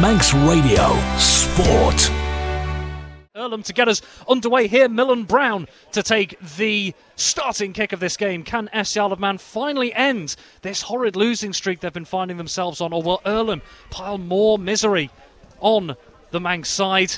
Manx Radio Sport. Irlam to get us underway here. Millen Brown to take the starting kick of this game. Can FC Isle of Man finally end this horrid losing streak they've been finding themselves on? Or will Irlam pile more misery on the Manx side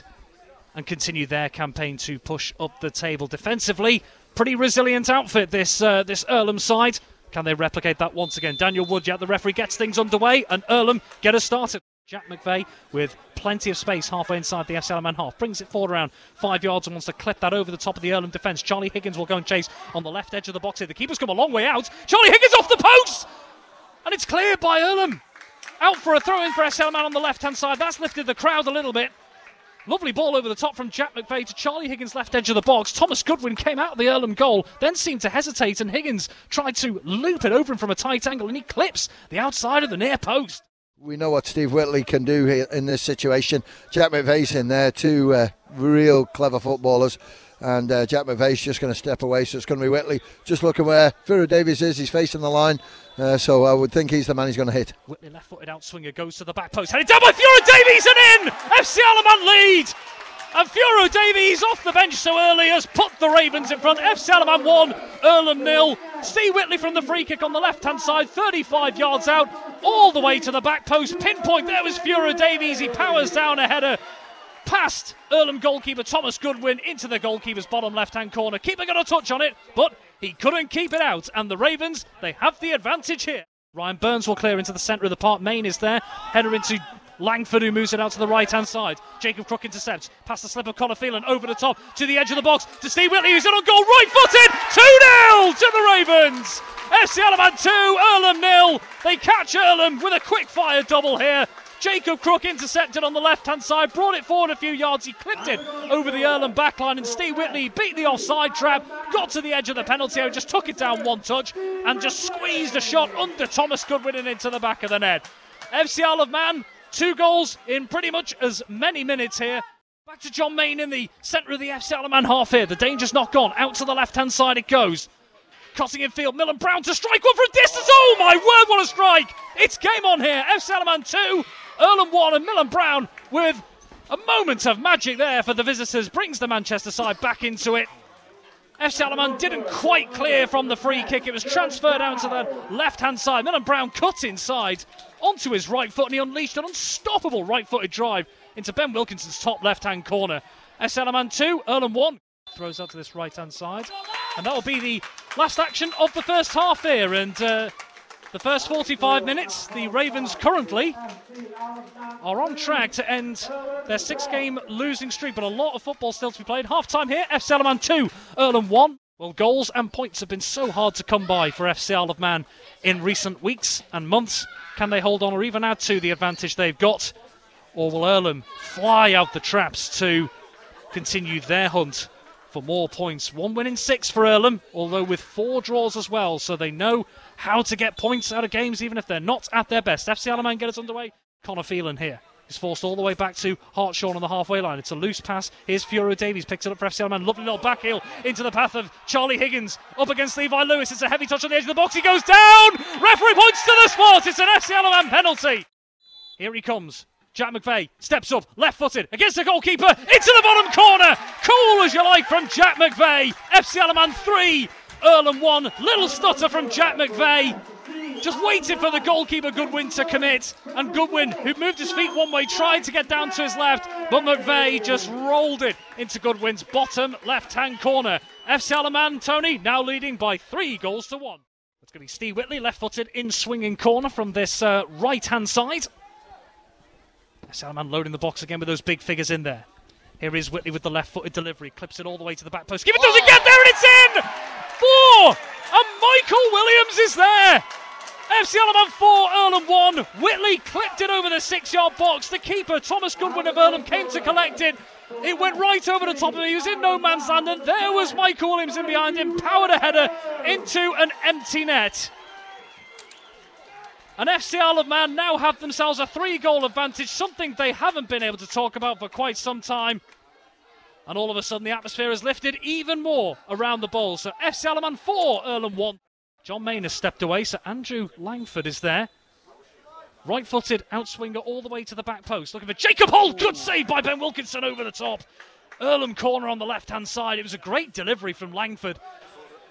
and continue their campaign to push up the table defensively? Pretty resilient outfit this uh, this Irlam side. Can they replicate that once again? Daniel Woodyard, the referee, gets things underway, and Irlam get us started. Jack McVeigh with plenty of space halfway inside the of Man half. Brings it forward around five yards and wants to clip that over the top of the Irlam defence. Charlie Higgins will go and chase on the left edge of the box here. The keeper's come a long way out. Charlie Higgins off the post! And it's cleared by Irlam. Out for a throw in for of Man on the left hand side. That's lifted the crowd a little bit. Lovely ball over the top from Jack McVeigh to Charlie Higgins' left edge of the box. Thomas Goodwin came out of the Irlam goal, then seemed to hesitate, and Higgins tried to loop it over him from a tight angle, and he clips the outside of the near post. We know what Steve Whitley can do here in this situation. Jack McVeigh's in there, two uh, real clever footballers. And uh, Jack McVeigh's just going to step away, so it's going to be Whitley just looking where Furo Davies is. He's facing the line, uh, so I would think he's the man he's going to hit. Whitley left-footed outswinger goes to the back post, headed down by Furo Davies and in. FC Isle of Man lead. And Furo Davies off the bench so early has put the Ravens in front. FC Isle of Man 1, Irlam nil. Steve Whitley from the free kick on the left hand side, 35 yards out, all the way to the back post. Pinpoint, there was Furo Davies. He powers down a header past Irlam goalkeeper Thomas Goodwin into the goalkeeper's bottom left hand corner. Keeper got a touch on it, but he couldn't keep it out. And the Ravens, they have the advantage here. Ryan Burns will clear into the centre of the park. Main is there. Header into Langford who moves it out to the right hand side. Jacob Crook intercepts. Past the slip of Conor Phelan over the top to the edge of the box to Steve Whitley who's in on goal right footed. 2 0 to the Ravens. FC Isle of Man 2, Irlam nil. They catch Irlam with a quick fire double here. Jacob Crook intercepted on the left hand side, brought it forward a few yards. He clipped it over the Irlam backline, and Steve Whitley beat the offside trap, got to the edge of the penalty area, just took it down one touch, and just squeezed a shot under Thomas Goodwin and into the back of the net. FC Isle of Man Two goals in pretty much as many minutes here. Back to John Main in the centre of the FC Isle of Man half here. The danger's not gone. Out to the left hand side it goes. Cutting in field, Millen Brown to strike one from distance. Oh my word, what a strike! It's game on here. FC Isle of Man 2, Irlam 1, and Millen Brown with a moment of magic there for the visitors. Brings the Manchester side back into it. FC Isle didn't quite clear from the free kick. It was transferred out to the left hand side. Millen Brown cut inside onto his right foot and he unleashed an unstoppable right footed drive into Ben Wilkinson's top left hand corner. FC Isle 2, Irlam 1. Throws out to this right hand side. And that will be the last action of the first half here. And uh, the first 45 minutes, the Ravens currently are on track to end their six game losing streak, but a lot of football still to be played. Half time here, FC Isle of Man 2, Irlam 1. Well, goals and points have been so hard to come by for FC Isle of Man in recent weeks and months. Can they hold on or even add to the advantage they've got? Or will Irlam fly out the traps to continue their hunt for more points? One win in six for Irlam, although with four draws as well, so they know how to get points out of games even if they're not at their best. FC Isle of Man get us underway. Conor Phelan here. He's forced all the way back to Hartshorn on the halfway line. It's a loose pass. Here's Furo Davies. Picks it up for FC Isle of Man. Lovely little back heel into the path of Charlie Higgins. Up against Levi Lewis. It's a heavy touch on the edge of the box. He goes down. Referee points to the spot. It's an FC Isle of Man penalty. Here he comes. Jack McVeigh steps up, left footed, against the goalkeeper, into the bottom corner. Cool as you like from Jack McVeigh. FC Isle of Man 3, Irlam 1. Little stutter from Jack McVeigh just waited for the goalkeeper Goodwin to commit. And Goodwin, who moved his feet one way, tried to get down to his left, but McVeigh just rolled it into Goodwin's bottom left hand corner. FC Isle of Man, Tony, now leading by three goals to one. It's going to be Steve Whitley, left footed in swinging corner from this uh, right hand side. FC Isle of Man loading the box again with those big figures in there. Here is Whitley with the left footed delivery, clips it all the way to the back post. Give it doesn't get there, and it's in! Four! And Michael Williams is there! FC Isle 4, Irlam 1. Whitley clipped it over the six yard box. The keeper, Thomas Goodwin of Irlam, came to collect it. It went right over the top of him. He was in no man's land, and there was Michael Williams in behind him. Powered a header into an empty net. And FC Isle of Man now have themselves a three goal advantage, something they haven't been able to talk about for quite some time. And all of a sudden, the atmosphere has lifted even more around the bowl. So FC Isle of Man 4, Irlam 1. John Main has stepped away, so Andrew Langford is there. Right footed outswinger all the way to the back post. Looking for Jacob Holt. Good save by Ben Wilkinson over the top. Irlam corner on the left hand side. It was a great delivery from Langford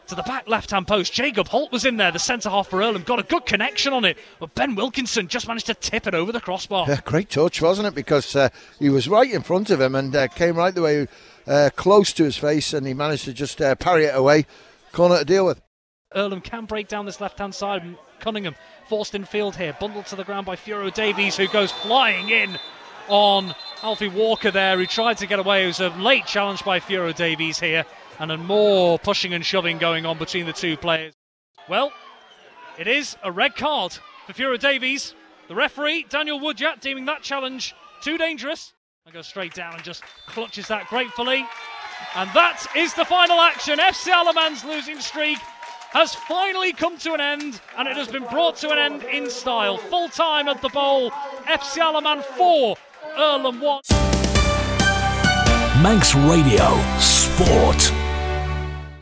to the back left hand post. Jacob Holt was in there, the centre half for Irlam. Got a good connection on it. But Ben Wilkinson just managed to tip it over the crossbar. Yeah, great touch, wasn't it? Because uh, he was right in front of him and uh, came right the way uh, close to his face and he managed to just uh, parry it away. Corner to deal with. Irlam can break down this left hand side. Cunningham forced in field here, bundled to the ground by Furo Davies, who goes flying in on Alfie Walker there, who tried to get away. It was a late challenge by Furo Davies here, and more pushing and shoving going on between the two players. Well, it is a red card for Furo Davies. The referee, Daniel Woodyat, deeming that challenge too dangerous. And goes straight down and just clutches that gratefully. And that is the final action. FC Isle of Man's losing streak has finally come to an end, and it has been brought to an end in style. Full time at the bowl. FC Isle of Man 4, Irlam 1. Manx Radio Sport.